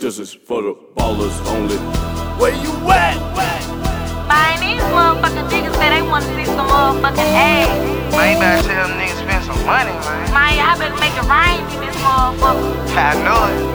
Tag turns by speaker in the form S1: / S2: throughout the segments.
S1: This is for the ballers only.
S2: Where you at?
S3: Man, these motherfucking niggas say they wanna see some motherfucking ass.
S4: Man, you better tell them niggas spend some money, man.
S3: Man, y'all better make it rain in this motherfucker.
S4: I know it.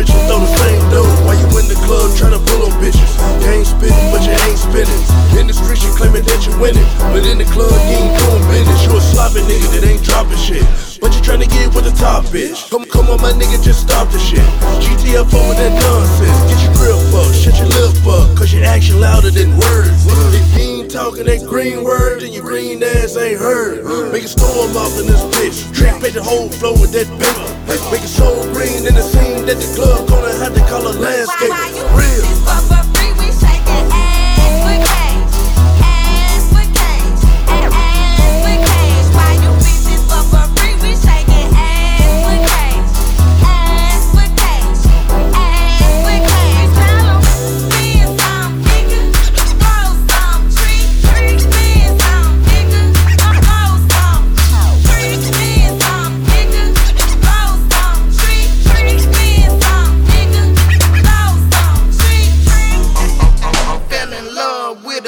S2: Rich and throw the same dough. Why you in the club tryna pull on bitches? You ain't spitting, but you ain't spinning. In the streets, you claiming that you winning. But in the club, you ain't doing business. You a sloppy nigga that ain't dropping shit. But you tryna get with the top bitch. Come, come on, my nigga, just stop the shit. GTF over that nonsense. Get your grill up, shut your lip up, cause your action louder than words. If you ain't talking that green word, then your green ass ain't heard. Make a storm off in this bitch. Paint the whole flow with that paper. Make it so green in the scene that the club gonna have to
S5: Why,
S2: landscape.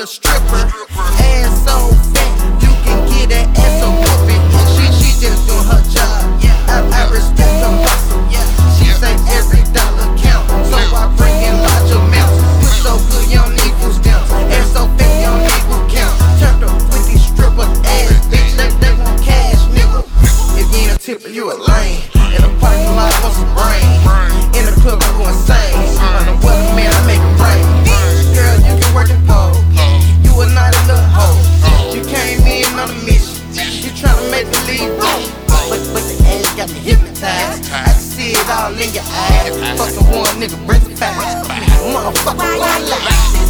S4: A stripper. Got me hypnotized. I see it all in your eyes. Fuck the one nigga, bring it back. Motherfucker, one life.